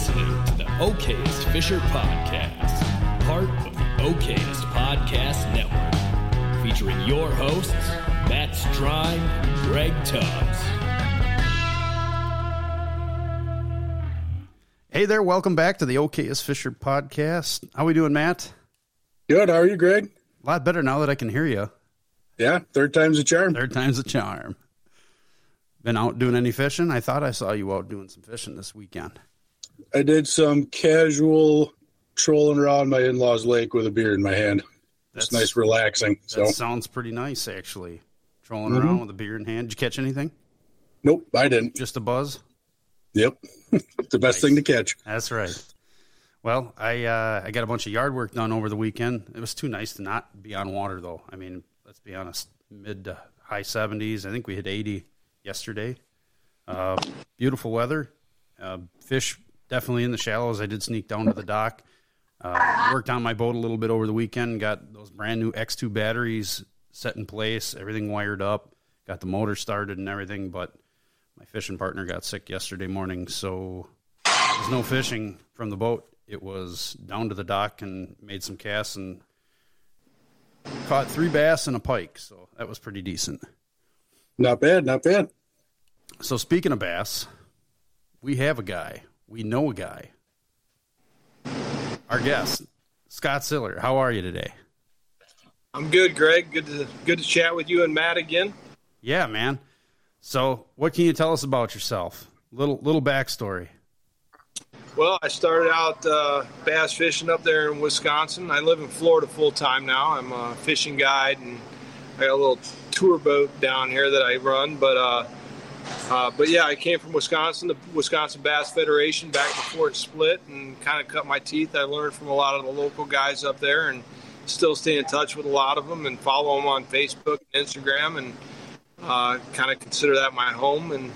listening to the Okayest Fisher Podcast, part of the Okayest Podcast Network, featuring your hosts, Matt Strine and Greg Tubbs. Hey there, welcome back to the Okayest Fisher podcast. How are we doing, Matt? Good. How are you, Greg? A lot better now that I can hear you. Yeah, third time's a charm. Third time's a charm. Been out doing any fishing? I thought I saw you out doing some fishing this weekend. I did some casual trolling around my in-laws' lake with a beer in my hand. It's That's- nice, relaxing. That So, sounds pretty nice, actually. Trolling Mm-hmm. around with a beer in hand. Did you catch anything? nope, I didn't. Just a buzz? Yep, the best thing to catch. That's right. Well, I uh, I got a bunch of yard work done over the weekend. It was too nice to not be on water, though. I mean, let's be honest, mid to high 70s. I think we hit 80 yesterday. Uh, beautiful weather. Uh, fish definitely in the shallows. I did sneak down to the dock. Uh, worked on my boat a little bit over the weekend. Got those brand new X2 batteries set in place, everything wired up. Got the motor started and everything, but my fishing partner got sick yesterday morning, so there was no fishing from the boat. It was down to the dock and made some casts and caught three bass and a pike. So that was pretty decent. Not bad, not bad. So speaking of bass, we have a guy. We know a guy. Our guest, Scott Siller. How are you today? I'm good, Greg. Good to good to chat with you and Matt again. Yeah, man. So what can you tell us about yourself? Little little backstory. Well, I started out uh, bass fishing up there in Wisconsin. I live in Florida full time now. I'm a fishing guide, and I got a little tour boat down here that I run. But uh, uh, but yeah, I came from Wisconsin, the Wisconsin Bass Federation, back before it split, and kind of cut my teeth. I learned from a lot of the local guys up there, and still stay in touch with a lot of them, and follow them on Facebook and Instagram, and uh, kind of consider that my home. And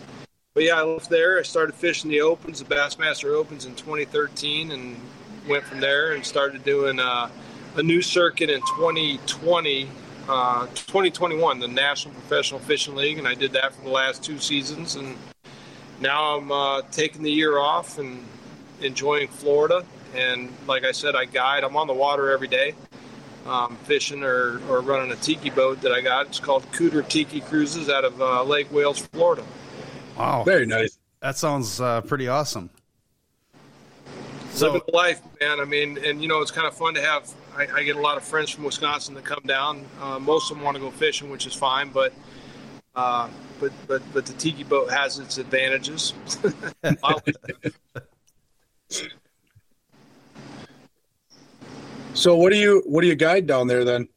but yeah, I left there. I started fishing the opens, the Bassmaster Opens in 2013, and went from there and started doing uh, a new circuit in 2020, uh, 2021, the National Professional Fishing League, and I did that for the last two seasons. And now I'm uh, taking the year off and enjoying Florida. And like I said, I guide. I'm on the water every day, um, fishing or, or running a tiki boat that I got. It's called Cooter Tiki Cruises out of uh, Lake Wales, Florida. Wow, Very nice. that sounds uh, pretty awesome. So living the life, man. I mean, and you know, it's kind of fun to have. I, I get a lot of friends from Wisconsin that come down. Uh, most of them want to go fishing, which is fine, but uh, but but but the tiki boat has its advantages. So, what do you what do you guide down there then?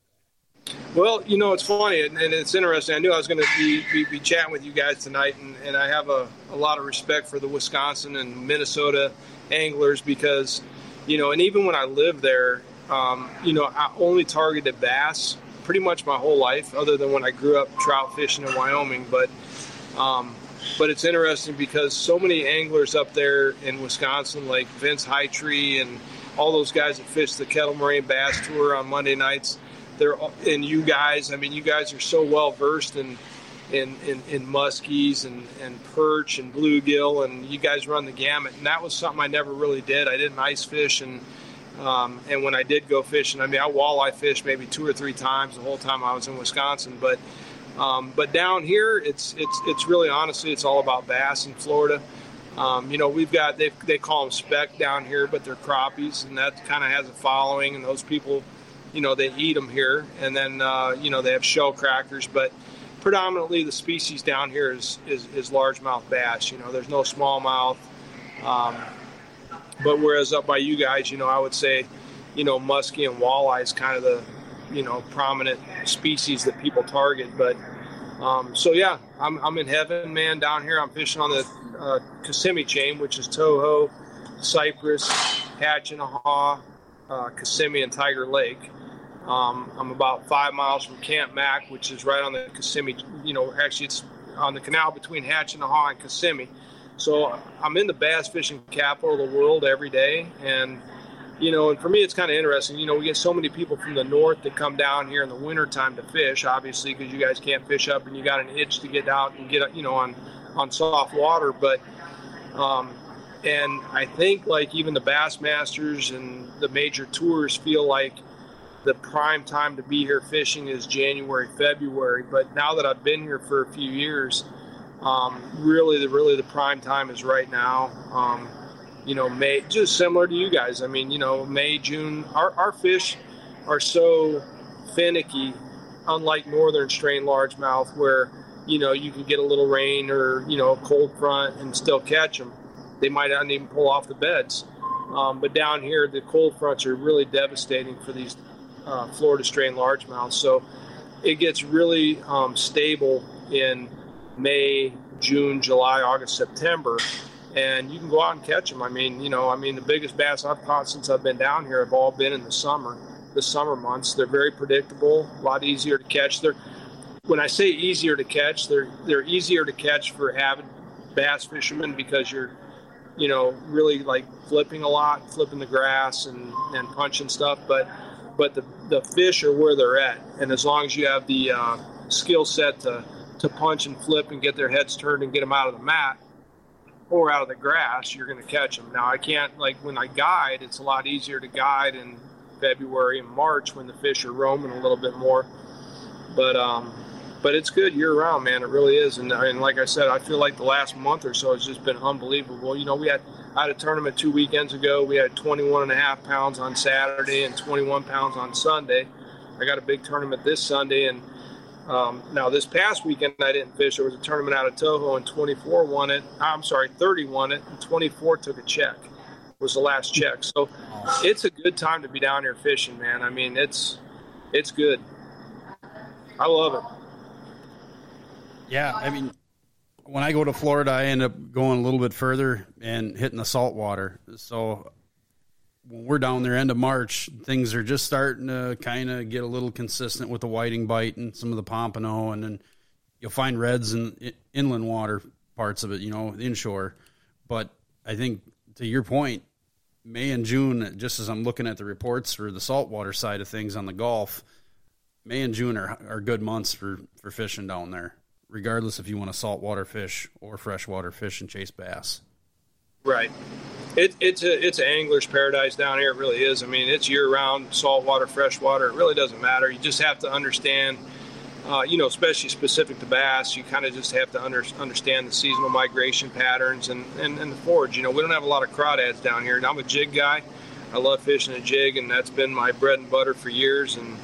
Well, you know, it's funny and, and it's interesting. I knew I was going to be, be, be chatting with you guys tonight, and, and I have a, a lot of respect for the Wisconsin and Minnesota anglers because, you know, and even when I lived there, um, you know, I only targeted bass pretty much my whole life, other than when I grew up trout fishing in Wyoming. But, um, but it's interesting because so many anglers up there in Wisconsin, like Vince Hightree and all those guys that fish the Kettle Moraine Bass Tour on Monday nights, they're and you guys. I mean, you guys are so well versed in in, in, in muskies and, and perch and bluegill, and you guys run the gamut. And that was something I never really did. I didn't ice fish, and um, and when I did go fishing, I mean, I walleye fished maybe two or three times the whole time I was in Wisconsin. But um, but down here, it's it's it's really honestly, it's all about bass in Florida. Um, you know, we've got they they call them speck down here, but they're crappies, and that kind of has a following. And those people, you know, they eat them here, and then uh, you know they have shell crackers, but predominantly the species down here is is, is largemouth bass. You know, there's no smallmouth. Um, but whereas up by you guys, you know, I would say, you know, muskie and walleye is kind of the, you know, prominent species that people target. But um, so yeah, I'm, I'm in heaven, man. Down here, I'm fishing on the uh, Kissimmee chain, which is Toho, Cypress, Hatchineha, uh, Kissimmee, and Tiger Lake. Um, I'm about five miles from Camp Mack, which is right on the Kissimmee. You know, actually, it's on the canal between Hatchineha and Kissimmee. So I'm in the bass fishing capital of the world every day, and you know, and for me, it's kind of interesting. You know, we get so many people from the north that come down here in the wintertime to fish, obviously, because you guys can't fish up and you got an itch to get out and get, you know, on, on soft water. But, um, and I think like even the Bassmasters and the major tours feel like the prime time to be here fishing is January, February. But now that I've been here for a few years, um, really the really the prime time is right now. Um, you know, May just similar to you guys. I mean, you know, May, June. Our our fish are so finicky, unlike northern strain largemouth, where you know you can get a little rain or you know a cold front and still catch them they might not even pull off the beds. Um, but down here, the cold fronts are really devastating for these uh, Florida strain largemouths. So it gets really um, stable in May, June, July, August, September, and you can go out and catch them. I mean, you know, I mean, the biggest bass I've caught since I've been down here have all been in the summer, the summer months. They're very predictable, a lot easier to catch. They're when I say easier to catch, they're they're easier to catch for avid bass fishermen because you're you know, really like flipping a lot, flipping the grass and, and punching stuff. But but the, the fish are where they're at. And as long as you have the uh, skill set to, to punch and flip and get their heads turned and get them out of the mat or out of the grass, you're going to catch them. Now, I can't, like when I guide, it's a lot easier to guide in February and March when the fish are roaming a little bit more. But um, but it's good year round, man. It really is. And, and like I said, I feel like the last month or so has just been unbelievable. You know, we had I had a tournament two weekends ago. We had 21 and a half pounds on Saturday and 21 pounds on Sunday. I got a big tournament this Sunday, and um, now this past weekend I didn't fish. There was a tournament out of Toho, and 24 won it. I'm sorry, 30 won it, and 24 took a check. Was the last check. So it's a good time to be down here fishing, man. I mean, it's it's good. I love it. Yeah, I mean, when I go to Florida, I end up going a little bit further and hitting the salt water. So when we're down there end of March, things are just starting to kind of get a little consistent with the whiting bite and some of the pompano, and then you'll find reds in inland water parts of it, you know, inshore. But I think to your point, May and June, just as I'm looking at the reports for the saltwater side of things on the Gulf, May and June are, are good months for, for fishing down there regardless if you want to saltwater fish or freshwater fish and chase bass. Right. It, it's a it's an angler's paradise down here. It really is. I mean, it's year round, saltwater, freshwater. It really doesn't matter. You just have to understand, uh, you know, especially specific to bass. You kind of just have to under, understand the seasonal migration patterns and, and and the forage. You know, we don't have a lot of crawdads down here, and I'm a jig guy. I love fishing a jig, and that's been my bread and butter for years. And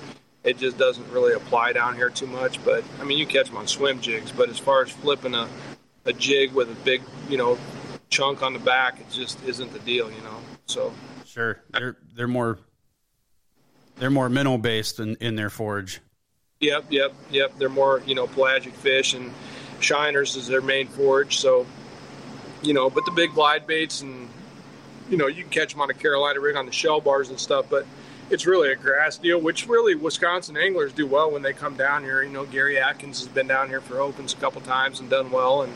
it just doesn't really apply down here too much. But I mean, you catch them on swim jigs. But as far as flipping a, a jig with a big, you know, chunk on the back, it just isn't the deal, you know. So sure, they're they're more they're more minnow based in, in their forage. Yep, yep, yep. They're more you know pelagic fish and shiners is their main forage. So you know, but the big glide baits and you know you can catch them on a Carolina rig on the shell bars and stuff, but it's really a grass deal, which really Wisconsin anglers do well when they come down here. You know, Gary Atkins has been down here for opens a couple times and done well, and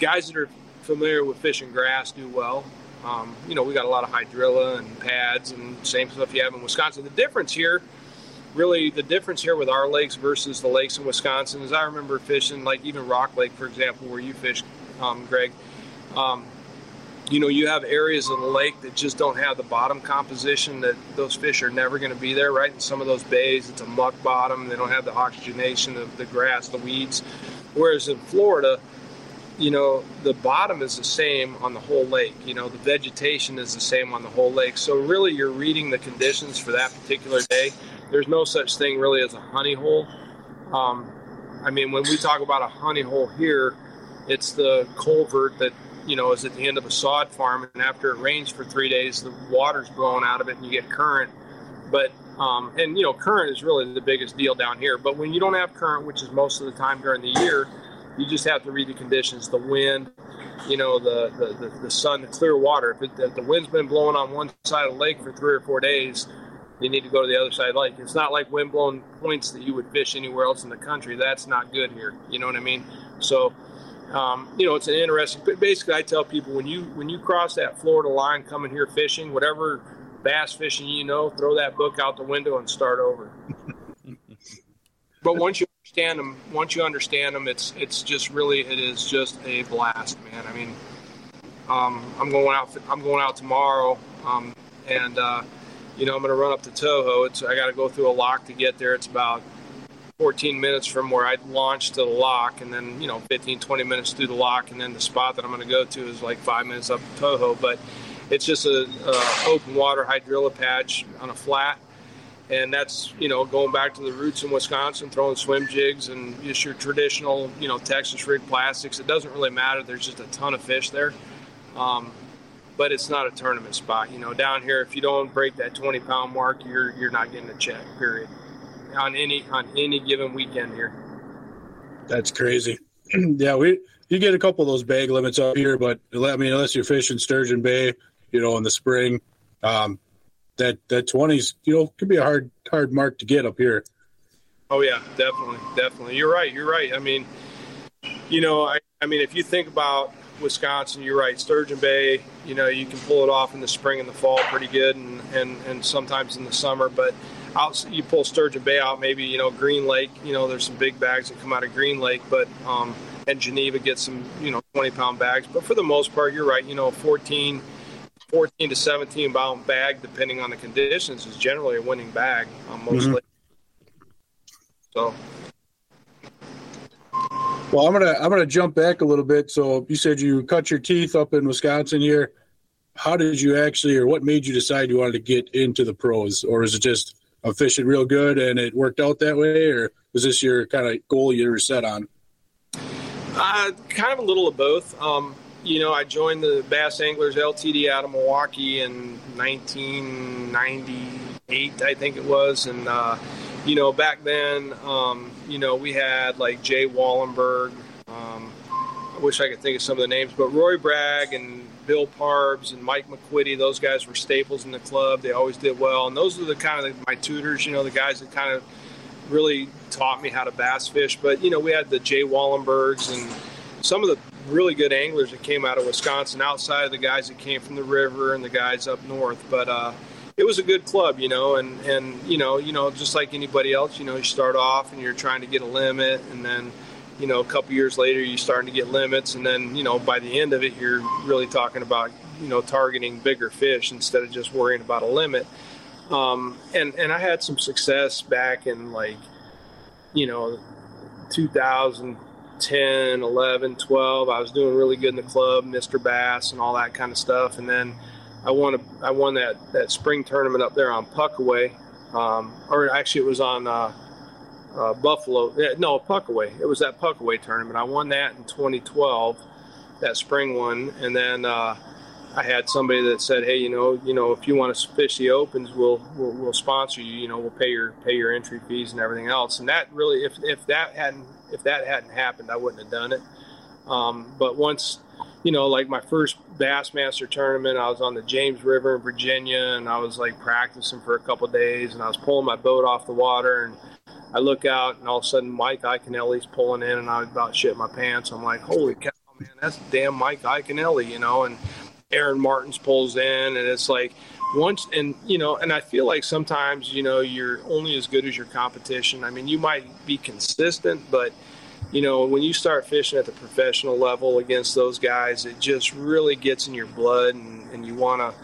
guys that are familiar with fishing grass do well. Um, you know, we got a lot of hydrilla and pads and same stuff you have in Wisconsin. The difference here, really, the difference here with our lakes versus the lakes in Wisconsin is I remember fishing like even Rock Lake, for example, where you fish, um, Greg. Um, you know, you have areas of the lake that just don't have the bottom composition that those fish are never going to be there, right? In some of those bays, it's a muck bottom. They don't have the oxygenation of the grass, the weeds. Whereas in Florida, you know, the bottom is the same on the whole lake. You know, the vegetation is the same on the whole lake. So really, you're reading the conditions for that particular day. There's no such thing really as a honey hole. Um, I mean, when we talk about a honey hole here, it's the culvert that you know, is at the end of a sod farm, and after it rains for three days, the water's blowing out of it, and you get current. But um, and you know, current is really the biggest deal down here. But when you don't have current, which is most of the time during the year, you just have to read the conditions, the wind, you know, the the, the, the sun, the clear water. If, it, if the wind's been blowing on one side of the lake for three or four days, you need to go to the other side of the lake. It's not like wind blown points that you would fish anywhere else in the country. That's not good here. You know what I mean? So um, you know, it's an interesting. But basically, I tell people when you when you cross that Florida line coming here fishing, whatever bass fishing you know, throw that book out the window and start over. but once you understand them, once you understand them, it's it's just really it is just a blast, man. I mean, Um, I'm going out. I'm going out tomorrow, um, and uh, you know I'm going to run up to Toho. It's I got to go through a lock to get there. It's about 14 minutes from where I launched to the lock, and then you know 15, 20 minutes through the lock, and then the spot that I'm going to go to is like five minutes up Toho. But it's just a, a open water hydrilla patch on a flat, and that's you know going back to the roots in Wisconsin, throwing swim jigs and just your traditional you know Texas rig plastics. It doesn't really matter. There's just a ton of fish there. Um, but it's not a tournament spot. You know, down here, if you don't break that 20 pound mark, you're you're not getting a check. Period. On any on any given weekend here. That's crazy. yeah, we you get a couple of those bag limits up here, but I mean, unless you're fishing Sturgeon Bay, you know, in the spring, um, that that 20s, you know, could be a hard hard mark to get up here. Oh yeah, definitely, definitely. You're right. You're right. I mean, you know, I I mean, if you think about Wisconsin, you're right. Sturgeon Bay, you know, you can pull it off in the spring and the fall pretty good, and and, and sometimes in the summer. But out, you pull Sturgeon Bay out, maybe you know Green Lake. You know, there's some big bags that come out of Green Lake, but um, and Geneva gets some you know 20 pound bags. But for the most part, you're right. You know, 14, 14 to 17 pound bag, depending on the conditions, is generally a winning bag on most mm-hmm. So well, I'm gonna I'm gonna jump back a little bit. So you said you cut your teeth up in Wisconsin here. How did you actually, or what made you decide you wanted to get into the pros, or is it just I'm fishing real good and it worked out that way, or was this your kind of goal you were set on? Uh, kind of a little of both. Um, you know, I joined the Bass Anglers LTD out of Milwaukee in 1998, I think it was, and uh, you know, back then, um, you know, we had like Jay Wallenberg. Um, I wish I could think of some of the names, but Roy Bragg and Bill Parbs and Mike McQuitty, those guys were staples in the club. They always did well, and those are the kind of my tutors. You know, the guys that kind of really taught me how to bass fish. But you know, we had the Jay Wallenbergs and some of the really good anglers that came out of Wisconsin, outside of the guys that came from the river and the guys up north. But uh, it was a good club, you know, and and you know, you know, just like anybody else, you know, you start off and you're trying to get a limit, and then, you know, a couple years later, you're starting to get limits, and then, you know, by the end of it, you're really talking about, you know, targeting bigger fish instead of just worrying about a limit. Um, and and I had some success back in like, you know, 2010, 11, 12. I was doing really good in the club, Mr. Bass, and all that kind of stuff, and then I won a, I won that, that spring tournament up there on Puckaway, um, or actually it was on uh, uh, Buffalo. No, Puckaway. It was that Puckaway tournament. I won that in 2012, that spring one, and then uh, I had somebody that said, "Hey, you know, you know, if you want to fish the opens, we'll, we'll we'll sponsor you. You know, we'll pay your pay your entry fees and everything else." And that really, if if that hadn't if that hadn't happened, I wouldn't have done it. Um, but once you know, like my first Bassmaster tournament, I was on the James River in Virginia, and I was like practicing for a couple days, and I was pulling my boat off the water, and I look out, and all of a sudden Mike Iaconelli's pulling in, and I about shit my pants. I'm like, holy cow, man, that's damn Mike Iaconelli, you know, and Aaron Martens pulls in, and it's like once, and you know, and I feel like sometimes, you know, you're only as good as your competition. I mean, you might be consistent, but you know, when you start fishing at the professional level against those guys, it just really gets in your blood, and, and you want to,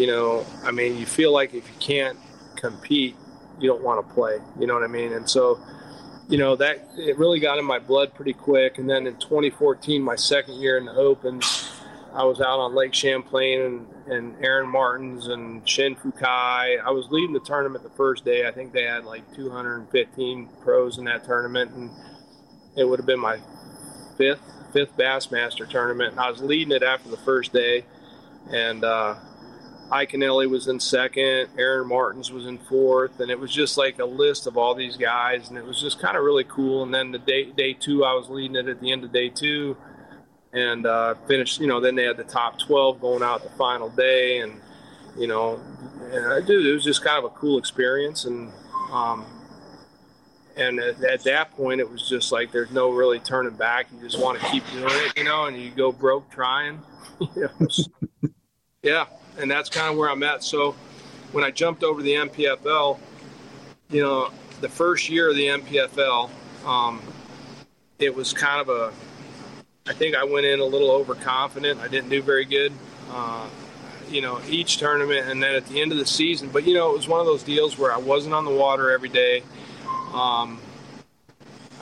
you know, I mean, you feel like if you can't compete, you don't want to play. You know what I mean? And so, you know, that it really got in my blood pretty quick. And then in 2014, my second year in the Opens, I was out on Lake Champlain and, and Aaron Martens and Shin Fukae. I was leading the tournament the first day. I think they had like 215 pros in that tournament. And it would have been my fifth fifth Bassmaster tournament. I was leading it after the first day, and uh, Iaconelli was in second, Aaron Martens was in fourth, and it was just like a list of all these guys, and it was just kind of really cool. And then the day day two, I was leading it at the end of day two, and uh, finished. You know, then they had the top twelve going out the final day, and you know, and, dude, it was just kind of a cool experience, and um, and at, at, that point it was just like there's no really turning back you just want to keep doing it you know and you go broke trying yeah and that's kind of where i'm at so when i jumped over the mpfl you know the first year of the mpfl um, it was kind of a I think I went in a little overconfident. I didn't do very good. Uh, you know, each tournament, and then at the end of the season. But you know, it was one of those deals where I wasn't on the water every day. Um,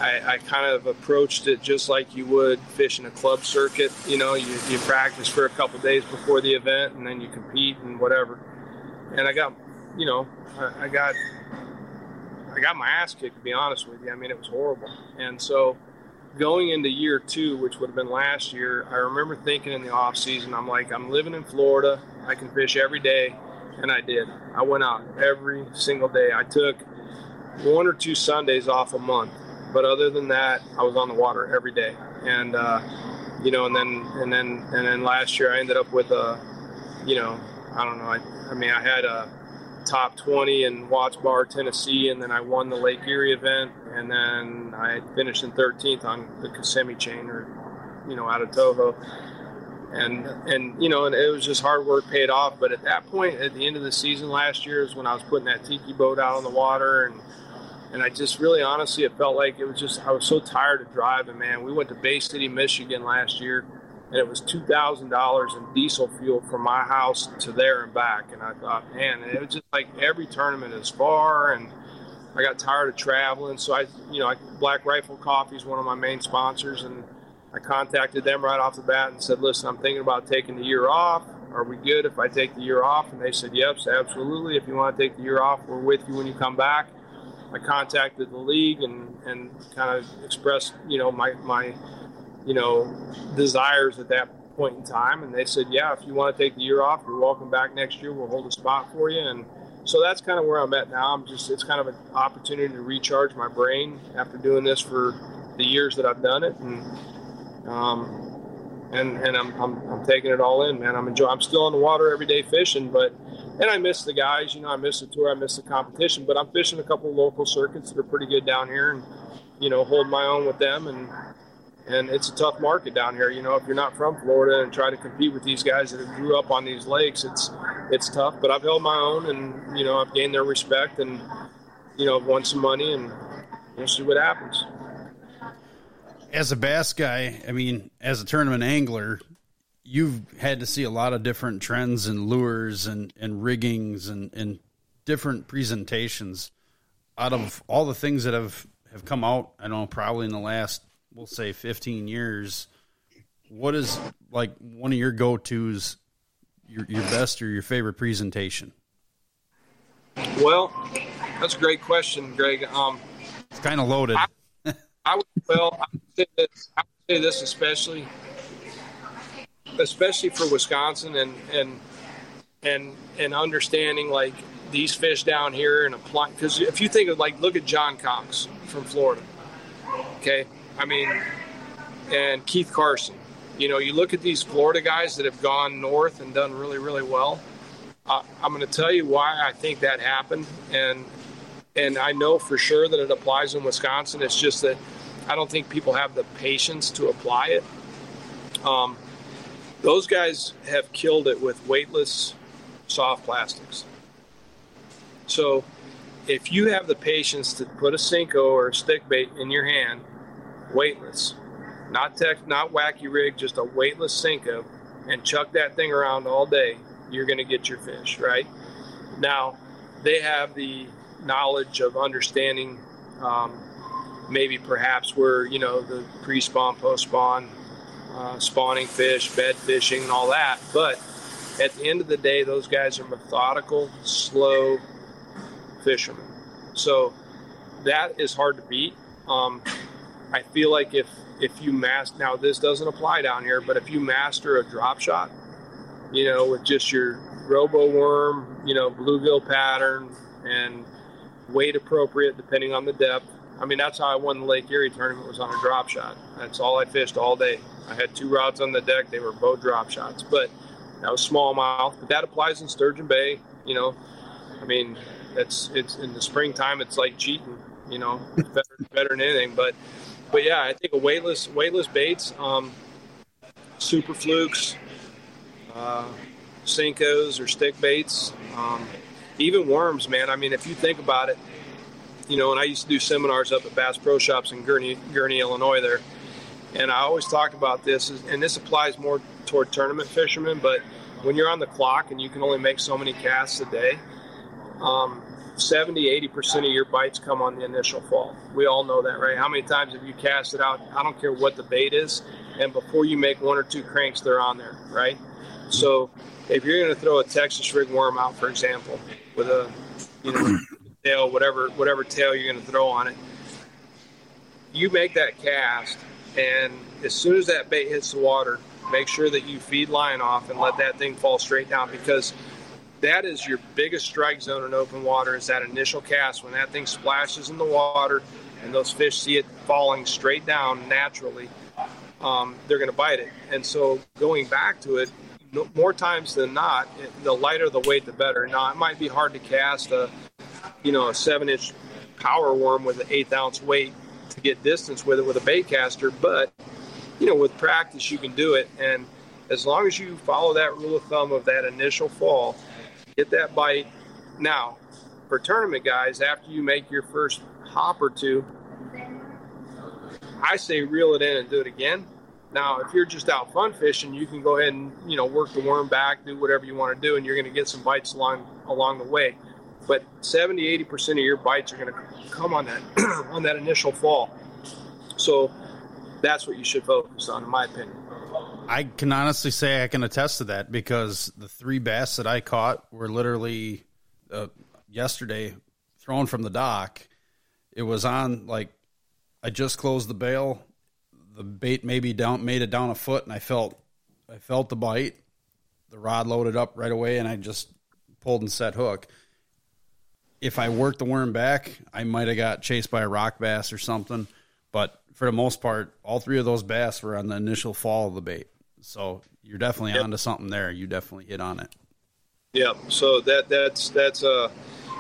I, I, kind of approached it just like you would fishing a club circuit. You know, you, you practice for a couple days before the event, and then you compete and whatever. And I got, you know, I, I got, I got my ass kicked. To be honest with you, I mean, it was horrible. And so, going into year two, which would have been last year, I remember thinking in the off season, I'm like, I'm living in Florida. I can fish every day, and I did. I went out every single day. I took one or two Sundays off a month, but other than that, I was on the water every day. And uh, you know, and then and then and then last year I ended up with a, you know, I don't know. I, I mean, I had a top 20 in Watts Bar, Tennessee, and then I won the Lake Erie event, and then I finished in 13th on the Kissimmee chain, or you know, out of Toho and and you know, and it was just hard work paid off. But at that point, at the end of the season last year, is when I was putting that tiki boat out on the water, and and I just really, honestly, it felt like it was just I was so tired of driving. Man, we went to Bay City, Michigan last year, and it was two thousand dollars in diesel fuel from my house to there and back. And I thought, man, it was just like every tournament is far, and I got tired of traveling. So I, you know, I, Black Rifle Coffee is one of my main sponsors, and I contacted them right off the bat and said, listen, I'm thinking about taking the year off. Are we good if I take the year off? And they said, yes, absolutely. If you want to take the year off, we're with you when you come back. I contacted the league and, and kind of expressed, you know, my, my, you know, desires at that point in time. And they said, yeah, if you want to take the year off, you're welcome back next year. We'll hold a spot for you. And so that's kind of where I'm at now. I'm just, it's kind of an opportunity to recharge my brain after doing this for the years that I've done it. And, um, and and I'm, I'm, I'm taking it all in, man. I'm enjoying. I'm still on the water every day fishing, but and I miss the guys. You know, I miss the tour. I miss the competition. But I'm fishing a couple of local circuits that are pretty good down here, and you know, hold my own with them. And and it's a tough market down here. You know, if you're not from Florida and try to compete with these guys that grew up on these lakes, it's it's tough. But I've held my own, and you know, I've gained their respect, and you know, I've won some money, and we'll see what happens as a bass guy, I mean, as a tournament angler, you've had to see a lot of different trends and lures and, and riggings and, and different presentations out of all the things that have, have come out, I know, probably in the last, we'll say 15 years. What is like one of your go-tos, your, your best or your favorite presentation? Well, that's a great question, Greg. Um, it's kind of loaded. I, I would, well, I would, say this, I would say this especially, especially for Wisconsin and and and and understanding like these fish down here and apply because if you think of like look at John Cox from Florida, okay, I mean, and Keith Carson, you know, you look at these Florida guys that have gone north and done really really well. Uh, I'm going to tell you why I think that happened, and and I know for sure that it applies in Wisconsin. It's just that I don't think people have the patience to apply it. Um, those guys have killed it with weightless soft plastics. So if you have the patience to put a Senko or a stick bait in your hand, weightless, not tech, not wacky rig, just a weightless Senko, and chuck that thing around all day, you're going to get your fish, right? Now, they have the knowledge of understanding um, maybe perhaps where you know the pre-spawn, post-spawn, uh, spawning fish, bed fishing, and all that. But at the end of the day, those guys are methodical, slow fishermen. So that is hard to beat. Um, I feel like if if you master now this doesn't apply down here, but if you master a drop shot, you know, with just your Roboworm, you know, bluegill pattern and weight appropriate depending on the depth, I mean, that's how I won the Lake Erie tournament was on a drop shot. That's all I fished all day. I had two rods on the deck. They were both drop shots, but that was smallmouth. But that applies in Sturgeon Bay. You know, I mean, it's it's in the springtime. It's like cheating. You know, better better than anything. But but yeah, I think a weightless weightless baits, um, super flukes, uh, Senkos or stick baits, um, even worms. Man, I mean, if you think about it, you know, and I used to do seminars up at Bass Pro Shops in Gurnee, Gurnee, Illinois there. And I always talk about this, and this applies more toward tournament fishermen, but when you're on the clock and you can only make so many casts a day, um, 70, 80% of your bites come on the initial fall. We all know that, right? How many times have you cast it out? I don't care what the bait is, and before you make one or two cranks, they're on there, right? So if you're going to throw a Texas rig worm out, for example, with a you know tail, whatever whatever tail you're going to throw on it, you make that cast, and as soon as that bait hits the water, make sure that you feed line off and let that thing fall straight down because that is your biggest strike zone in open water is that initial cast when that thing splashes in the water and those fish see it falling straight down naturally um, they're going to bite it and so going back to it more times than not, the lighter the weight, the better. Now, it might be hard to cast a, you know, a seven inch power worm with an eighth ounce weight to get distance with it with a bait caster, but, you know, with practice, you can do it. And as long as you follow that rule of thumb of that initial fall, get that bite. Now, for tournament guys, after you make your first hop or two, I say reel it in and do it again now, if you're just out fun fishing, you can go ahead and you know work the worm back, do whatever you want to do, and you're going to get some bites along along the way. But 70, 80 percent of your bites are going to come on that on that initial fall. So that's what you should focus on, in my opinion. I can honestly say I can attest to that because the three bass that I caught were literally uh, yesterday thrown from the dock. It was on like I just closed the bail the bait maybe down made it down a foot, and I felt I felt the bite. The rod loaded up right away, and I just pulled and set hook. If I worked the worm back, I might have got chased by a rock bass or something. But for the most part, all three of those bass were on the initial fall of the bait. So you're definitely yep. onto something there. You definitely hit on it. Yeah. So that that's that's uh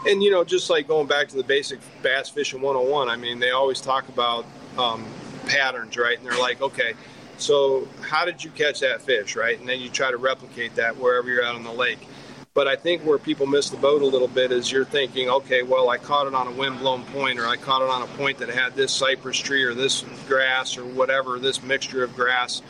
and you know just like going back to the basic bass fishing 101 i mean they always talk about um, patterns, right? And they're like, okay, so how did you catch that fish, right? And then you try to replicate that wherever you're out on the lake. But I think where people miss the boat a little bit is you're thinking, okay, well, I caught it on a wind-blown point, or I caught it on a point that had this cypress tree or this grass or whatever, this mixture of grass.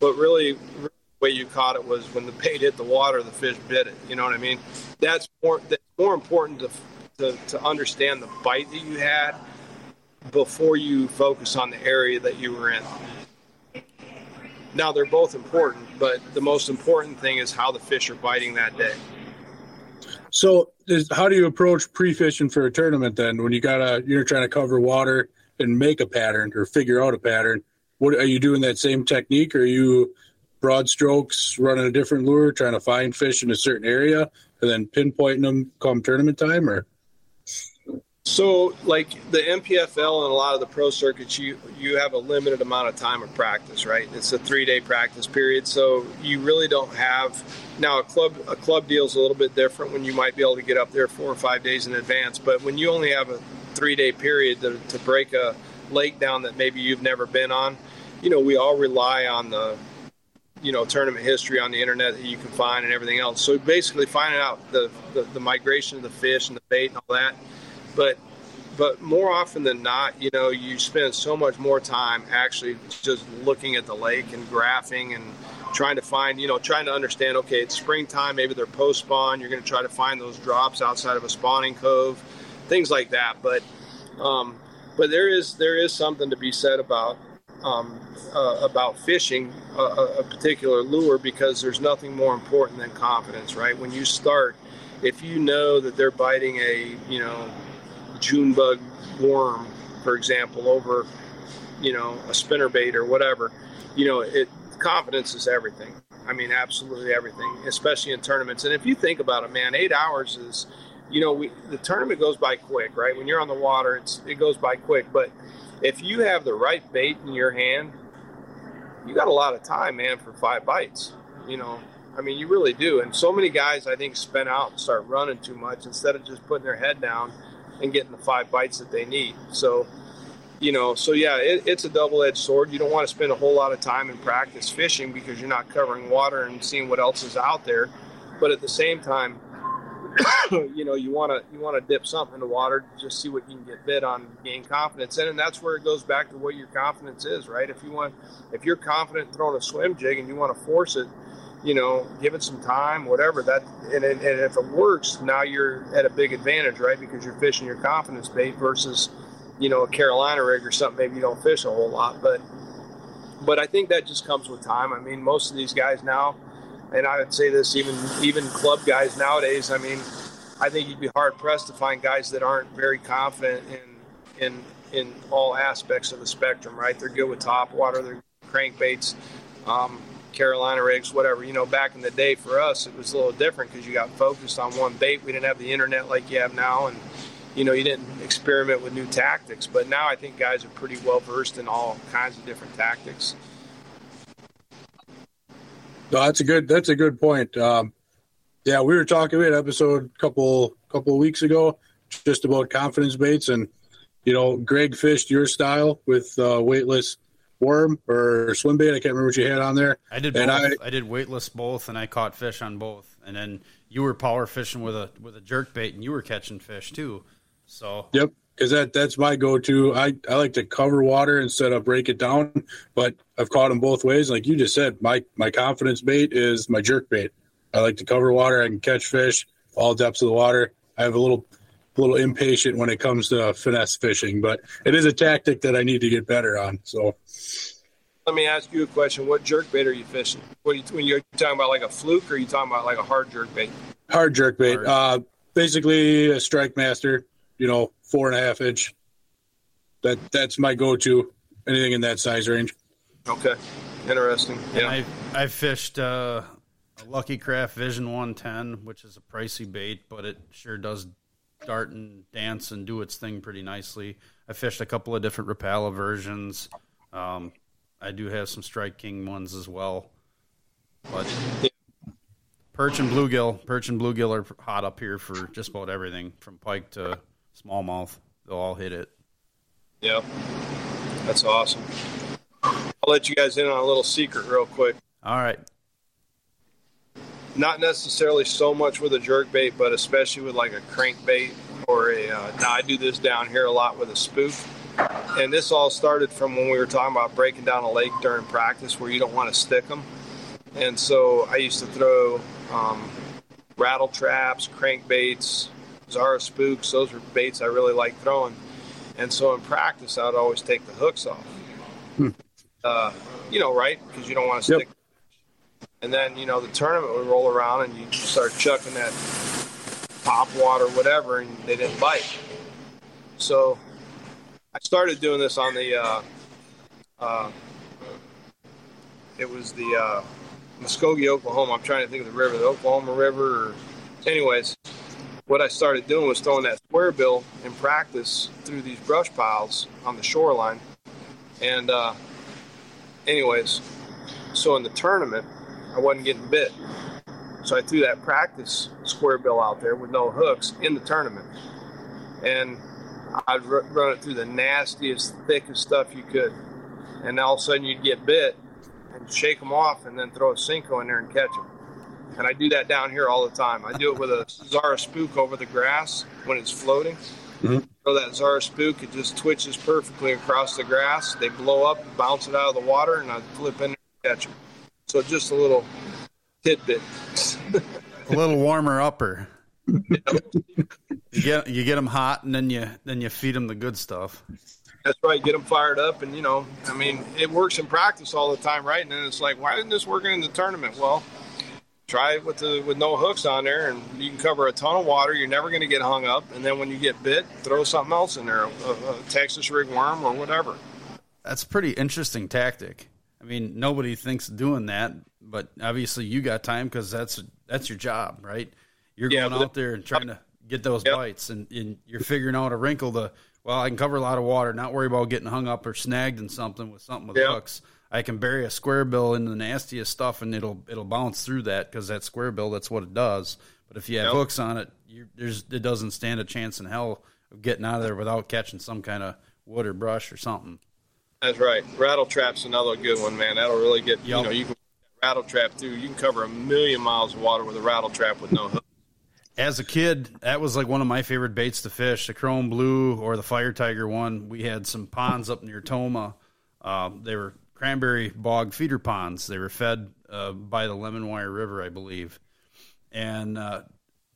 But really, the way you caught it was when the bait hit the water, the fish bit it. You know what I mean? That's more that's more important to to, to understand the bite that you had before you focus on the area that you were in. Now they're both important, but the most important thing is how the fish are biting that day. So, is, how do you approach pre-fishing for a tournament then? When you gotta, you're trying to cover water and make a pattern or figure out a pattern. What are you doing that same technique? Are you broad strokes running a different lure, trying to find fish in a certain area and then pinpointing them come tournament time? Or so, like the MPFL and a lot of the pro circuits, you you have a limited amount of time of practice, right? It's a three day practice period, so you really don't have. Now, a club a club deal is a little bit different when you might be able to get up there four or five days in advance, but when you only have a three day period to, to break a lake down that maybe you've never been on, you know, we all rely on the you know tournament history on the internet that you can find and everything else. So basically, finding out the, the, the migration of the fish and the bait and all that but but more often than not, you know, you spend so much more time actually just looking at the lake and graphing and trying to find, you know, trying to understand. Okay, it's springtime. Maybe they're post spawn. You're going to try to find those drops outside of a spawning cove, things like that. But um, but there is there is something to be said about um, uh, about fishing a, a, particular lure because there's nothing more important than confidence, right? When you start, if you know that they're biting a you know June bug worm, for example, over you know a spinner bait or whatever, you know, it confidence is everything. I mean, absolutely everything, especially in tournaments. And if you think about it, man, eight hours is, you know, we the tournament goes by quick, right? When you're on the water, it's it goes by quick. But if you have the right bait in your hand, you got a lot of time, man, for five bites. You know, I mean, you really do. And so many guys, I think, spin out and start running too much instead of just putting their head down and getting the five bites that they need. So, you know, so yeah, it, it's a double edged sword. You don't want to spend a whole lot of time in practice fishing because you're not covering water and seeing what else is out there. But at the same time, you know, you want to you want to dip something in the water, just see what you can get bit on, gain confidence in, and that's where it goes back to what your confidence is, right? If you want, if you're confident throwing a swim jig and you want to force it, you know, give it some time, whatever. That and, and if it works, now you're at a big advantage, right? Because you're fishing your confidence bait versus, you know, a Carolina rig or something. Maybe you don't fish a whole lot, but but I think that just comes with time. I mean, most of these guys now and I would say this even even club guys nowadays. I mean, I think you'd be hard pressed to find guys that aren't very confident in in in all aspects of the spectrum. Right? They're good with top water. They're crankbaits, um, Carolina rigs, whatever. You know, back in the day for us, it was a little different because you got focused on one bait. We didn't have the internet like you have now, and you know, you didn't experiment with new tactics. But now I think guys are pretty well versed in all kinds of different tactics. No, that's a good. That's a good point. Um, yeah, we were talking. We had an episode a couple couple of weeks ago just about confidence baits, and you know, Greg fished your style with uh, weightless worm or swim bait. I can't remember what you had on there. I did. Both. I, I did weightless both, and I caught fish on both. And then you were power fishing with a with a jerk bait, and you were catching fish too. So yep, because that that's my go-to. I I like to cover water instead of break it down, but I've caught them both ways. Like you just said, my my confidence bait is my jerk bait. I like to cover water. I can catch fish all depths of the water. I have a little a little impatient when it comes to finesse fishing, but it is a tactic that I need to get better on. So. Let me ask you a question. What jerk bait are you fishing? What you, when you're talking about like a fluke, or are you talking about like a hard jerk bait? Hard jerk bait. Hard. Uh, basically a strike master. You know, four and a half inch. That that's my go-to. Anything in that size range. Okay, interesting. Yeah, I I fished uh, a Lucky Craft Vision 110, which is a pricey bait, but it sure does dart and dance and do its thing pretty nicely. I fished a couple of different Rapala versions. Um, I do have some Strike King ones as well, but perch and bluegill, perch and bluegill are hot up here for just about everything from pike to smallmouth. They'll all hit it. Yeah, That's awesome. I'll let you guys in on a little secret real quick. All right. Not necessarily so much with a jerk bait, but especially with like a crankbait or a. Uh, now I do this down here a lot with a spook, and this all started from when we were talking about breaking down a lake during practice where you don't want to stick them, and so I used to throw um, rattle traps, crankbaits, Zara spooks. Those were baits I really like throwing. And so in practice, I'd always take the hooks off. Hmm. Uh, you know, right? Because you don't want to stick. Yep. And then, you know, the tournament would roll around and you start chucking that pop water, whatever, and they didn't bite. So I started doing this on the, uh, uh, it was the uh, Muskogee, Oklahoma. I'm trying to think of the river, the Oklahoma River. Or, anyways, what I started doing was throwing that square bill in practice through these brush piles on the shoreline. And, uh, anyways, so in the tournament, I wasn't getting bit. So I threw that practice square bill out there with no hooks in the tournament. And I'd run it through the nastiest, thickest stuff you could. And all of a sudden you'd get bit and shake them off and then throw a Senko in there and catch them and I do that down here all the time. I do it with a Zara spook over the grass when it's floating. Mm-hmm. So that Zara spook, it just twitches perfectly across the grass. They blow up, bounce it out of the water, and I flip in and catch them. So just a little tidbit. a little warmer upper. you get you get them hot, and then you then you feed them the good stuff. That's right. Get them fired up, and you know, I mean, it works in practice all the time, right? And then it's like, why isn't this working in the tournament? Well, try it with the with no hooks on there, and you can cover a ton of water. You're never going to get hung up. And then when you get bit, throw something else in there, a, a Texas rig worm or whatever. That's a pretty interesting tactic. I mean, nobody thinks doing that, but obviously you got time because that's that's your job, right? You're yeah, going out there and trying to get those yep. bites, and, and you're figuring out a wrinkle to. Well, I can cover a lot of water, not worry about getting hung up or snagged in something with something with yep. hooks I can bury a square bill in the nastiest stuff and it'll it'll bounce through that because that square bill that's what it does. But if you have yep. hooks on it, there's it doesn't stand a chance in hell of getting out of there without catching some kind of wood or brush or something. That's right. Rattle trap's another good one, man. That'll really get yep. you know you can rattle trap through. You can cover a million miles of water with a rattle trap with no hook. as a kid, that was like one of my favorite baits to fish. The chrome blue or the fire tiger one. We had some ponds up near Tomah. Uh, they were cranberry bog feeder ponds. They were fed uh, by the Lemonweir River, I believe, and uh,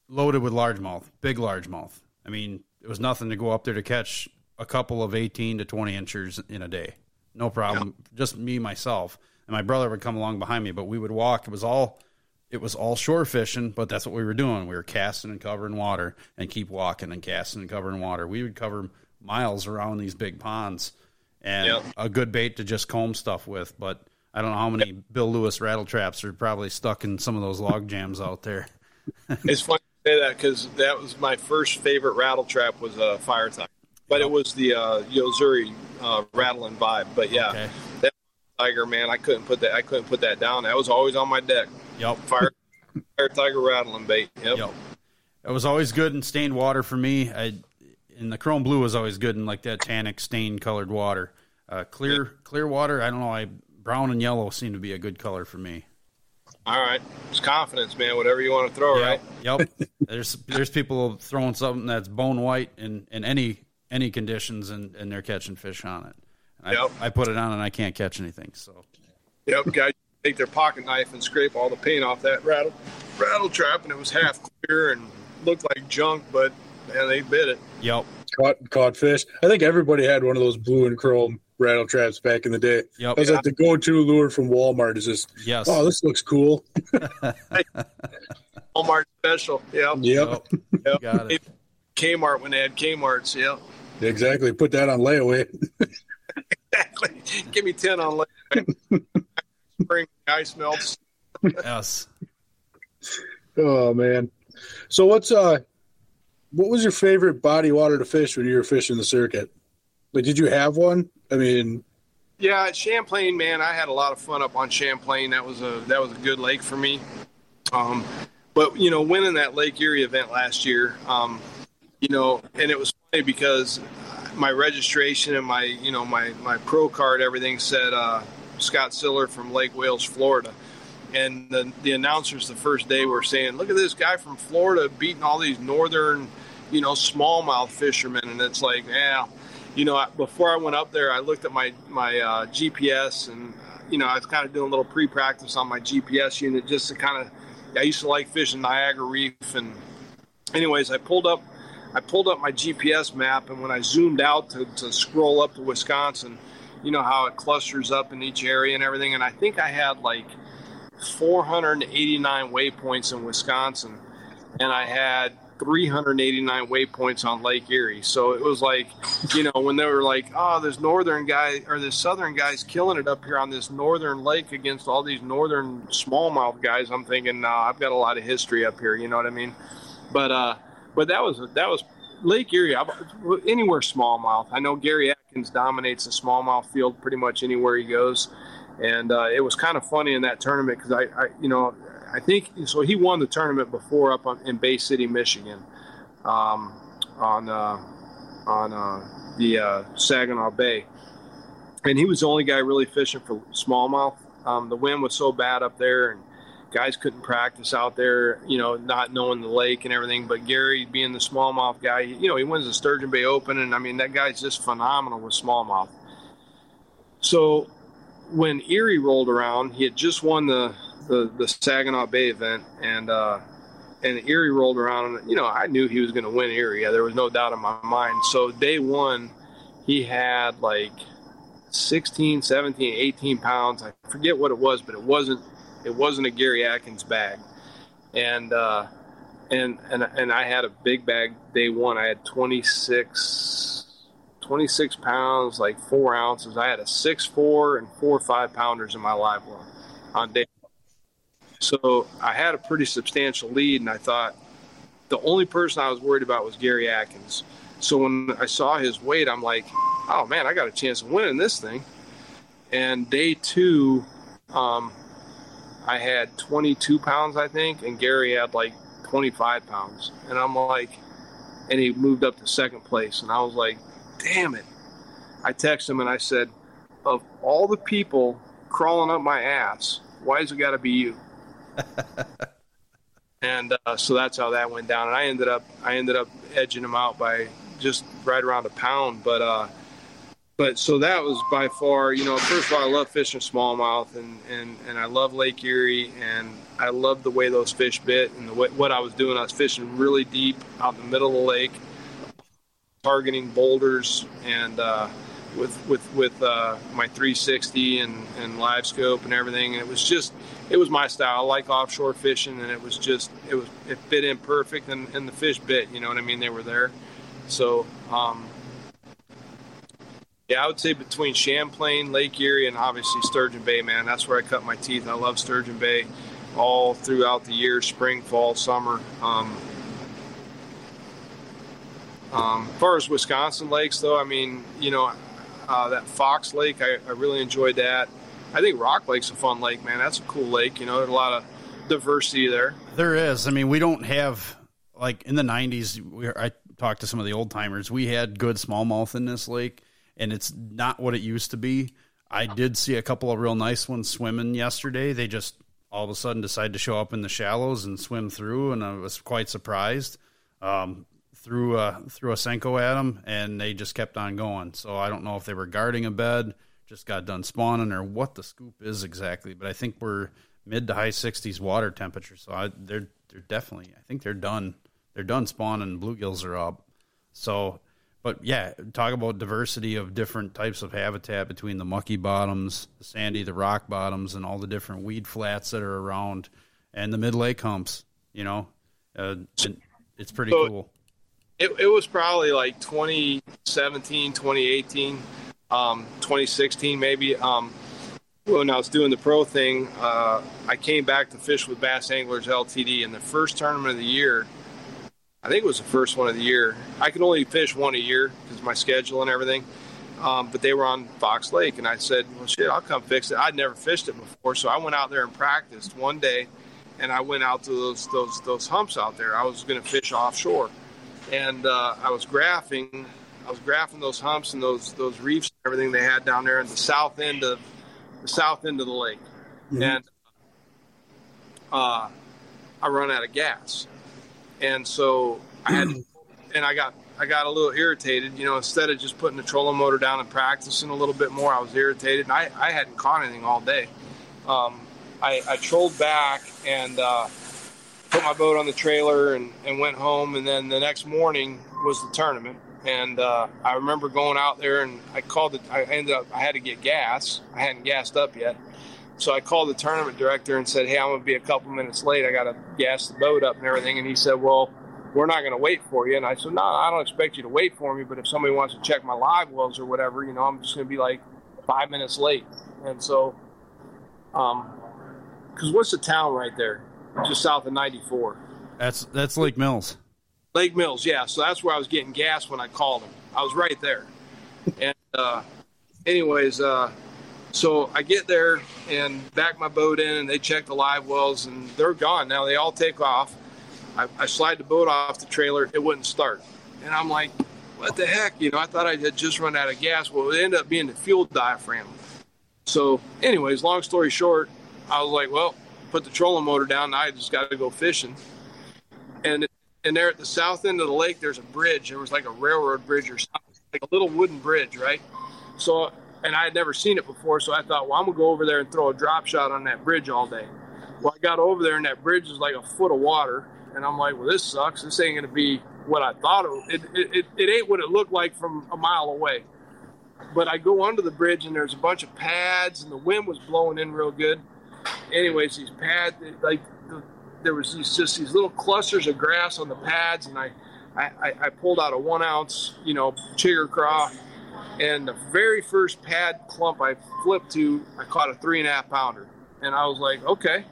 loaded with largemouth, big largemouth. I mean, it was nothing to go up there to catch a couple of 18 to 20 inches in a day. No problem. Yeah. Just me, myself. And my brother would come along behind me, but we would walk. It was all it was all shore fishing, but that's what we were doing. We were casting and covering water and keep walking and casting and covering water. We would cover miles around these big ponds and yep. a good bait to just comb stuff with. But I don't know how many Bill Lewis rattle traps are probably stuck in some of those log jams out there. it's funny to say that because that was my first favorite rattle trap was a fire tiger, but it was the uh, Yo-Zuri uh, rattling vibe. But yeah, okay. that tiger man, I couldn't put that I couldn't put that down. That was always on my deck. Yep. Fire, fire tiger rattling bait. Yep. yep. It was always good in stained water for me. I and the chrome blue was always good in like that tannic stained colored water. Uh, clear clear water, I don't know. I brown and yellow seem to be a good color for me. All right, it's confidence, man. Whatever you want to throw, yep. right? Yep. there's there's people throwing something that's bone white in, in any any conditions, and, and they're catching fish on it. I, yep. I put it on and I can't catch anything. So. Yep, guys take their pocket knife and scrape all the paint off that rattle rattle trap, and it was half clear and looked like junk, but man, they bit it. Yep. Caught caught fish. I think everybody had one of those blue and chrome rattle traps back in the day. Yep. That was yeah. like the go-to lure from Walmart. Is just yes. Oh, this looks cool. Walmart special. Yep. Yep. yep. Got it. Kmart when they had Kmart's. Yep. Exactly. Put that on layaway. exactly. Give me ten on layaway. Spring ice melts. yes. Oh man. So what's uh what was your favorite body water to fish when you were fishing the circuit? Like did you have one? I mean, yeah, Champlain, man, I had a lot of fun up on Champlain. That was a that was a good lake for me. Um, but you know, winning that Lake Erie event last year, um, you know, and it was funny because my registration and my you know my my pro card, everything said uh, Scott Siller from Lake Wales, Florida. And the, the announcers the first day were saying, "Look at this guy from Florida beating all these northern, you know, smallmouth fishermen." And it's like, yeah, you know, before I went up there, I looked at my my uh, GPS, and you know, I was kind of doing a little pre-practice on my GPS unit just to kind of. I used to like fishing Niagara Reef, and anyways, I pulled up, I pulled up my GPS map, and when I zoomed out to, to scroll up to Wisconsin, you know how it clusters up in each area and everything, and I think I had like 489 waypoints in Wisconsin, and I had 389 waypoints on Lake Erie. So it was like, you know, when they were like, oh, this northern guy or this southern guy's killing it up here on this northern lake against all these northern smallmouth guys, I'm thinking, nah, I've got a lot of history up here. You know what I mean? But uh, but that was that was Lake Erie. I've, anywhere smallmouth. I know Gary Atkins dominates the smallmouth field pretty much anywhere he goes. And uh, it was kind of funny in that tournament because I, I, you know, I think so. He won the tournament before up on, in Bay City, Michigan, um, on uh, on uh, the uh, Saginaw Bay, and he was the only guy really fishing for smallmouth. Um, the wind was so bad up there, and guys couldn't practice out there. You know, not knowing the lake and everything. But Gary, being the smallmouth guy, you know, he wins the Sturgeon Bay Open, and I mean that guy's just phenomenal with smallmouth. So when Erie rolled around, he had just won the the, the Saginaw Bay event, and uh, and Erie rolled around, and you know I knew he was going to win Erie. There was no doubt in my mind. So day one, he had like 16, 17, 18 pounds. I forget what it was, but it wasn't it wasn't a Gary Atkins bag, and uh, and and and I had a big bag day one. I had 26. 26 pounds, like four ounces. I had a six four and four five pounders in my live well on day so I had a pretty substantial lead, and I thought the only person I was worried about was Gary Atkins. So when I saw his weight, I'm like, oh man, I got a chance of winning this thing. And day two, um, I had 22 pounds, I think, and Gary had like 25 pounds. And I'm like, and he moved up to second place. And I was like, damn it. I texted him and I said, of all the people crawling up my ass, why has it got to be you? and uh, so that's how that went down. And I ended up I ended up edging them out by just right around a pound. But uh, but so that was by far, you know, first of all, I love fishing smallmouth, and and and I love Lake Erie, and I love the way those fish bit, and the way, what I was doing. I was fishing really deep out in the middle of the lake, targeting boulders, and uh, with with with uh, my 360 and and LiveScope and everything. And it was just it was my style. I like offshore fishing, and it was just it was it fit in perfect, and, and the fish bit. You know what I mean? They were there. So um, yeah, I would say between Champlain, Lake Erie, and obviously Sturgeon Bay, man, that's where I cut my teeth. I love Sturgeon Bay all throughout the year, spring, fall, summer. Um, um, as far as Wisconsin lakes, though, I mean, you know, uh, that Fox Lake, I, I, really enjoyed that. I think Rock Lake's a fun lake, man. That's a cool lake. You know, there's a lot of diversity there. There is. I mean, we don't have like in the '90s. We, I talked to some of the old timers. We had good smallmouth in this lake, and it's not what it used to be. I did see a couple of real nice ones swimming yesterday. They just all of a sudden decided to show up in the shallows and swim through, and I was quite surprised. Um, threw a threw a senko at them, and they just kept on going. So I don't know if they were guarding a bed, just got done spawning, or what the scoop is exactly. But I think we're mid to high 60s water temperature, so I, they're they're definitely. I think they're done. They're done spawning. Bluegills are up. So, but yeah, talk about diversity of different types of habitat between the mucky bottoms, the sandy, the rock bottoms, and all the different weed flats that are around, and the mid lake humps. You know, uh, it's pretty so, cool it, it was probably like 2017, 2018, um, 2016 maybe. Um, when I was doing the pro thing, uh, I came back to fish with Bass Anglers LTD, in the first tournament of the year, I think it was the first one of the year. I could only fish one a year because my schedule and everything. Um, but they were on Fox Lake, and I said, "Well, shit, I'll come fix it." I'd never fished it before, so I went out there and practiced one day, and I went out to those those those humps out there. I was going to fish offshore, and uh, I was graphing. I was graphing those humps and those those reefs and everything they had down there in the south end of the south end of the lake, mm-hmm. and uh, I run out of gas, and so I had, and I got I got a little irritated. You know, instead of just putting the trolling motor down and practicing a little bit more, I was irritated, and I, I hadn't caught anything all day. Um, I, I trolled back and. Uh, put my boat on the trailer and, and went home. And then the next morning was the tournament. And uh, I remember going out there and I called it. I ended up, I had to get gas. I hadn't gassed up yet. So I called the tournament director and said, Hey, I'm going to be a couple minutes late. I got to gas the boat up and everything. And he said, Well, we're not going to wait for you. And I said, No, I don't expect you to wait for me. But if somebody wants to check my live wells or whatever, you know, I'm just going to be like five minutes late. And so, um, because what's the town right there? just south of 94. That's that's Lake Mills. Lake Mills, yeah. So that's where I was getting gas when I called him. I was right there. And uh, anyways, uh, so I get there and back my boat in, and they check the live wells, and they're gone now. They all take off. I, I slide the boat off the trailer. It wouldn't start, and I'm like, "What the heck?" You know, I thought I had just run out of gas. Well, it ended up being the fuel diaphragm. So, anyways, long story short, I was like, "Well, put the trolling motor down. I just got to go fishing. And and there at the south end of the lake, there's a bridge. There was like a railroad bridge or something, like a little wooden bridge, right? So, and I had never seen it before, so I thought, well, I'm gonna go over there and throw a drop shot on that bridge all day. Well, I got over there, and that bridge is like a foot of water, and I'm like, well, this sucks. This ain't gonna be what I thought it. It, it, it ain't what it looked like from a mile away. But I go under the bridge, and there's a bunch of pads, and the wind was blowing in real good anyways, these pads, like there was these just these little clusters of grass on the pads, and I, I, I pulled out a one ounce, you know, chigger craw, and the very first pad clump I flipped to, I caught a three and a half pounder, and I was like, okay,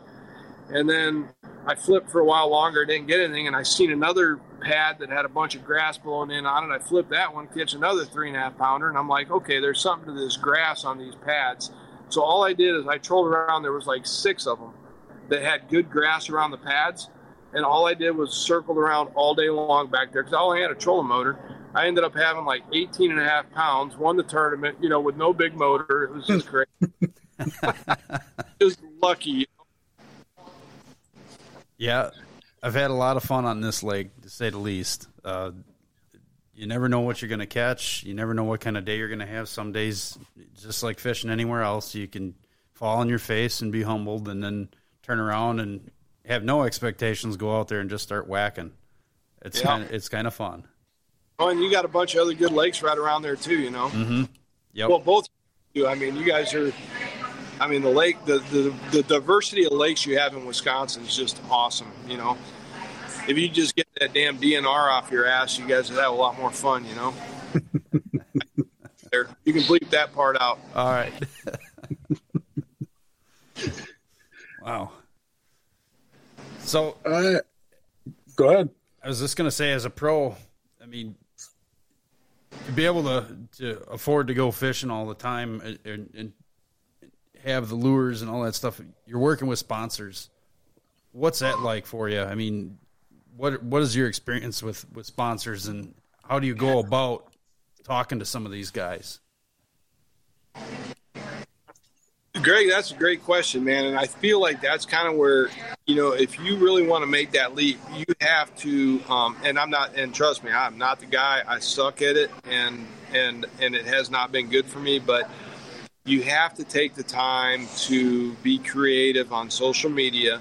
and then I flipped for a while longer, didn't get anything, and I seen another pad that had a bunch of grass blowing in on it. I flipped that one, catch another three and a half pounder, and I'm like, okay, there's something to this grass on these pads. So all I did is I trolled around. There was like six of them that had good grass around the pads, and all I did was circled around all day long back there because I only had a trolling motor. I ended up having like 18 and a half pounds, won the tournament, you know, with no big motor. It was just great. just lucky. Yeah. I've had a lot of fun on this lake, to say the least. Uh, you never know what you're going to catch. You never know what kind of day you're going to have. Some days, just like fishing anywhere else, you can fall on your face and be humbled, and then turn around and have no expectations. Go out there and just start whacking. It's Yeah. kind of, it's kind of fun. Oh, and you got a bunch of other good lakes right around there too. You know. Mm-hmm. Yep. Well, both you. I mean, you guys are. I mean, the lake, the, the the diversity of lakes you have in Wisconsin is just awesome. You know, if you just get that damn DNR off your ass, you guys would have a lot more fun. You know. there, you can bleep that part out. All right. wow. So Uh, go ahead. I was just going to say, as a pro, I mean, to be able to, to afford to go fishing all the time and, and, and have the lures and all that stuff, you're working with sponsors. What's that like for you? I mean, what what is your experience with, with sponsors, and how do you go about talking to some of these guys? Greg, that's a great question, man. And I feel like that's kind of where, you know, if you really want to make that leap, you have to. Um, and I'm not, and trust me, I'm not the guy. I suck at it, and and and it has not been good for me. But you have to take the time to be creative on social media,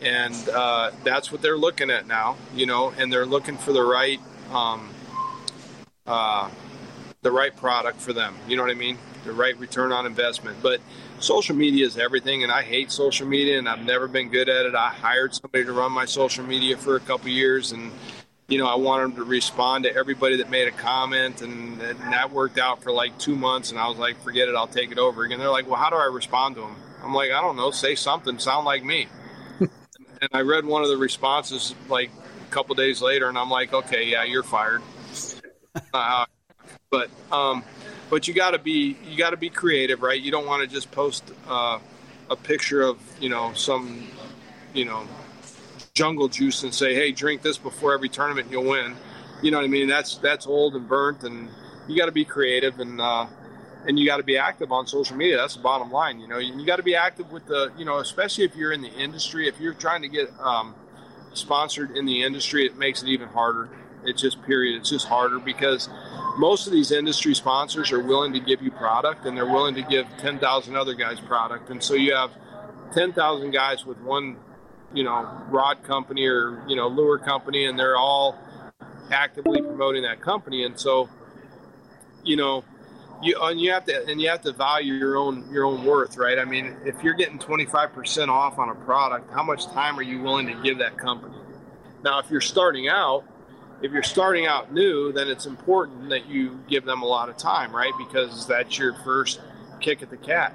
and uh, that's what they're looking at now. You know, and they're looking for the right, um, uh, the right product for them. You know what I mean? The right return on investment, but social media is everything and i hate social media and i've never been good at it. I hired somebody to run my social media for a couple years and you know i wanted them to respond to everybody that made a comment and, and that worked out for like two months and i was like forget it i'll take it over again. They're like well how do i respond to them i'm like i don't know say something sound like me. And i read one of the responses like a couple days later and i'm like okay yeah you're fired. Uh, but um but you got to be you got to be creative, right? You don't want to just post uh, a picture of you know some you know jungle juice and say, hey, drink this before every tournament, you'll win. You know what I mean? That's that's old and burnt, and you got to be creative and uh, and you got to be active on social media. That's the bottom line. You know, you, you got to be active with the you know, especially if you're in the industry. If you're trying to get um, sponsored in the industry, it makes it even harder. It's just period. It's just harder because most of these industry sponsors are willing to give you product and they're willing to give 10,000 other guys product. And so you have 10,000 guys with one, you know, rod company or, you know, lure company and they're all actively promoting that company. And so, you know, you and you have to and you have to value your own your own worth, right? I mean, if you're getting 25% off on a product, how much time are you willing to give that company? Now, if you're starting out, if you're starting out new, then it's important that you give them a lot of time, right? Because that's your first kick at the cat.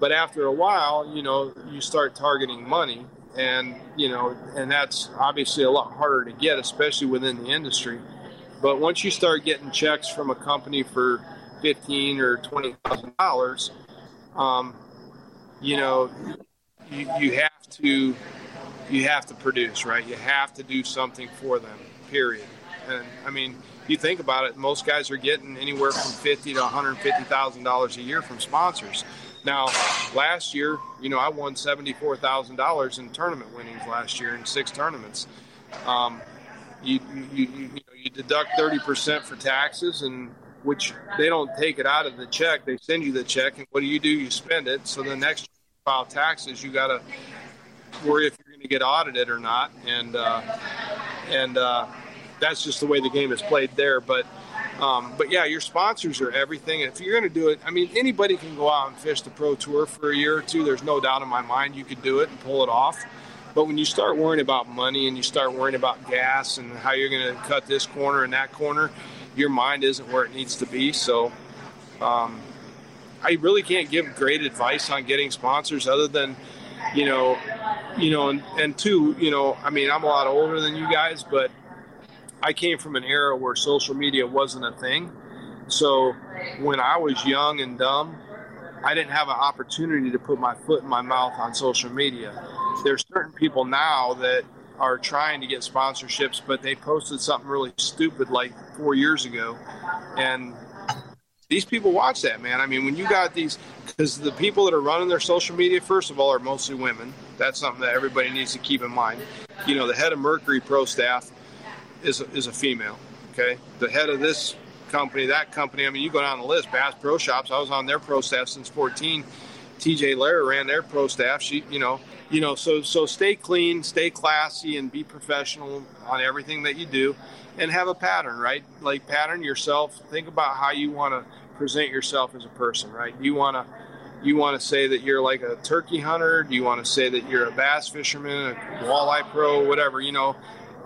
But after a while, you know, you start targeting money, and you know, and that's obviously a lot harder to get, especially within the industry. But once you start getting checks from a company for fifteen or twenty thousand dollars, um, you know, you, you have to you have to produce, right? You have to do something for them period. And I mean, you think about it, most guys are getting anywhere from fifty to one hundred fifty thousand dollars a year from sponsors. Now, last year, you know, I won seventy four thousand dollars in tournament winnings last year in six tournaments. Um, you, you, you, know, you deduct thirty percent for taxes, and which they don't take it out of the check. They send you the check, and what do you do? You spend it. So the next file taxes, you got to worry if you're going to get audited or not, and uh, and uh, that's just the way the game is played there. But um, but yeah, your sponsors are everything. If you're going to do it, I mean, anybody can go out and fish the pro tour for a year or two. There's no doubt in my mind you could do it and pull it off. But when you start worrying about money and you start worrying about gas and how you're going to cut this corner and that corner, your mind isn't where it needs to be. So. Um, I really can't give great advice on getting sponsors other than, you know, you know, and, and two, you know, I mean, I'm a lot older than you guys, but I came from an era where social media wasn't a thing. So when I was young and dumb, I didn't have an opportunity to put my foot in my mouth on social media. There's certain people now that are trying to get sponsorships, but they posted something really stupid like four years ago, and these people watch that, man. I mean, when you got these, because the people that are running their social media, first of all, are mostly women. That's something that everybody needs to keep in mind. you know, the head of Mercury Pro Staff is a, is a female. Okay, the head of this company, that company. I mean, you go down the list. Bass Pro Shops. I was on their pro staff since 14. TJ Lair ran their pro staff. She, you know, you know, so so stay clean, stay classy, and be professional on everything that you do, and have a pattern, right? Like pattern yourself. Think about how you want to present yourself as a person, right? You want to you want to say that you're like a turkey hunter? Do you want to say that you're a bass fisherman, a walleye pro, whatever? You know,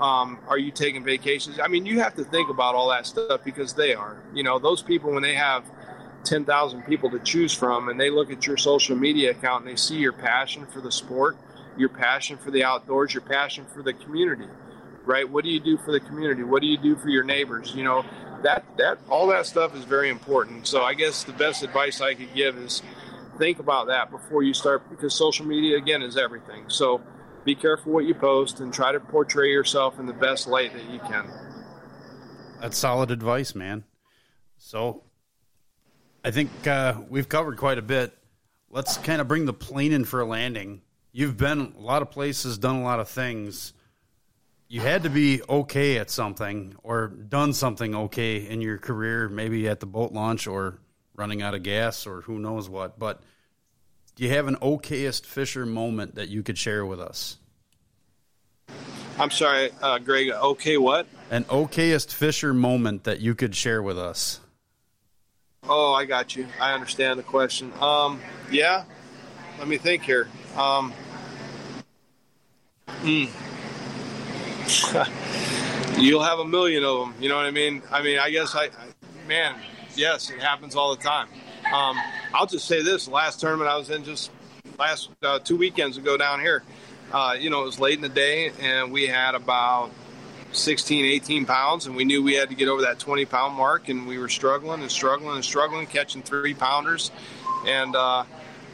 um, are you taking vacations? I mean, you have to think about all that stuff because they are. You know, those people when they have 10,000 people to choose from and they look at your social media account and they see your passion for the sport, your passion for the outdoors, your passion for the community, right? What do you do for the community? What do you do for your neighbors? You know, that that all that stuff is very important. So I guess the best advice I could give is think about that before you start because social media again is everything. So be careful what you post and try to portray yourself in the best light that you can. That's solid advice, man. So I think uh, we've covered quite a bit. Let's kind of bring the plane in for a landing. You've been a lot of places, done a lot of things. You had to be okay at something or done something okay in your career, maybe at the boat launch or running out of gas or who knows what. But do you have an okayest fisher moment that you could share with us? I'm sorry, uh, Greg. Okay, what? An okayest fisher moment that you could share with us. Oh, I got you. I understand the question. Um, yeah. Let me think here. Um, mm. You'll have a million of them. You know what I mean? I mean, I guess I, I man, yes, it happens all the time. Um, I'll just say this: last tournament I was in just last uh, two weekends ago down here. Uh, you know, it was late in the day, and we had about 16, 18 pounds, and we knew we had to get over that 20 pound mark, and we were struggling and struggling and struggling, catching three pounders. And uh,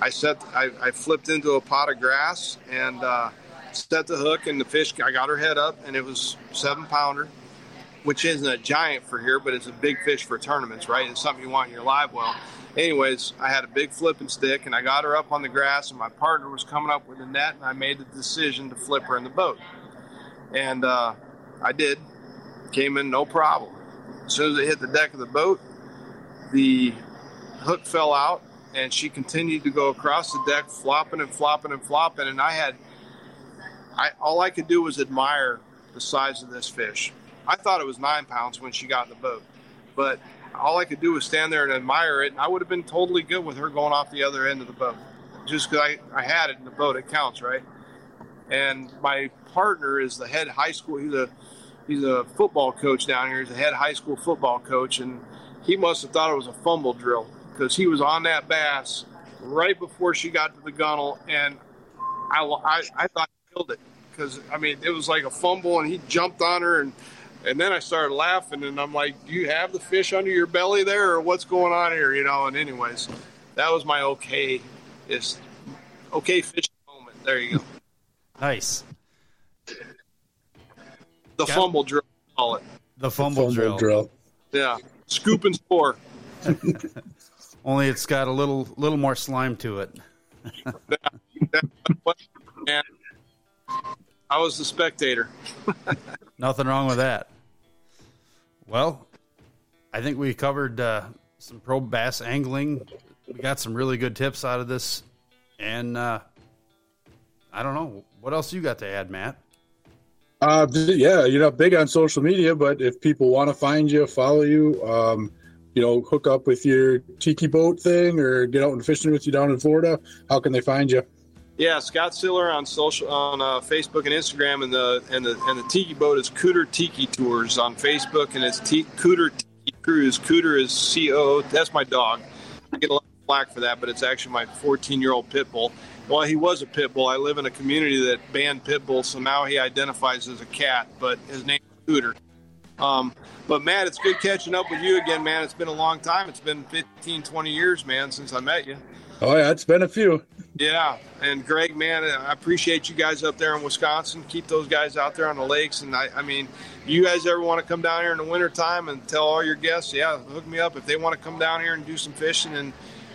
I set, I, I, flipped into a pot of grass and uh, set the hook, and the fish, I got her head up, and it was seven pounder, which isn't a giant for here, but it's a big fish for tournaments, right? It's something you want in your live well. Anyways, I had a big flipping stick, and I got her up on the grass, and my partner was coming up with a net, and I made the decision to flip her in the boat. And uh, I did. Came in no problem. As soon as it hit the deck of the boat, the hook fell out and she continued to go across the deck, flopping and flopping and flopping. And I had, I all I could do was admire the size of this fish. I thought it was nine pounds when she got in the boat, but all I could do was stand there and admire it. And I would have been totally good with her going off the other end of the boat, just because I, I had it in the boat. It counts, right? And my partner is the head high school. He's a he's a football coach down here. He's a head high school football coach, and he must have thought it was a fumble drill because he was on that bass right before she got to the gunnel, and I, I, I thought he killed it because I mean it was like a fumble, and he jumped on her, and and then I started laughing, and I'm like, "Do you have the fish under your belly there, or what's going on here?" You know. And anyways, that was my okay is okay fish moment. There you go. Nice. The Got fumble drill, call it. The fumble, the fumble drill. drill. Yeah, scoop and score. Only it's got a little little more slime to it. yeah, I was the spectator. Nothing wrong with that. Well, I think we covered uh, some pro bass angling. We got some really good tips out of this, and uh, I don't know what else you got to add, Matt. Uh, yeah, you're not big on social media, but if people want to find you, follow you, um, you know, hook up with your tiki boat thing or get out and fishing with you down in Florida, how can they find you? Yeah, Scott Siller on social on uh, Facebook and Instagram, and the and the and the tiki boat is Cooter Tiki Tours on Facebook, and it's T- Cooter Tiki Cruise. Cooter is C O. That's my dog. I get a lot of flack for that, but it's actually my 14 year old pit bull well, he was a pit bull. I live in a community that banned pit bulls, so now he identifies as a cat, but his name is Cooter. Um, but Matt, it's good catching up with you again, man. It's been a long time. It's been 15, 20 years, man, since I met you. Oh yeah, it's been a few. Yeah, and Greg, man, I appreciate you guys up there in Wisconsin. Keep those guys out there on the lakes, and I, I mean, you guys ever want to come down here in the wintertime and tell all your guests, yeah, hook me up if they want to come down here and do some fishing and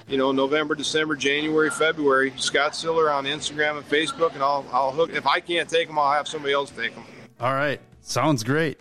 you know, November, December, January, February. Scott Siller on Instagram and Facebook, and I'll I'll hook. If I can't take them, I'll have somebody else take them. All right, sounds great.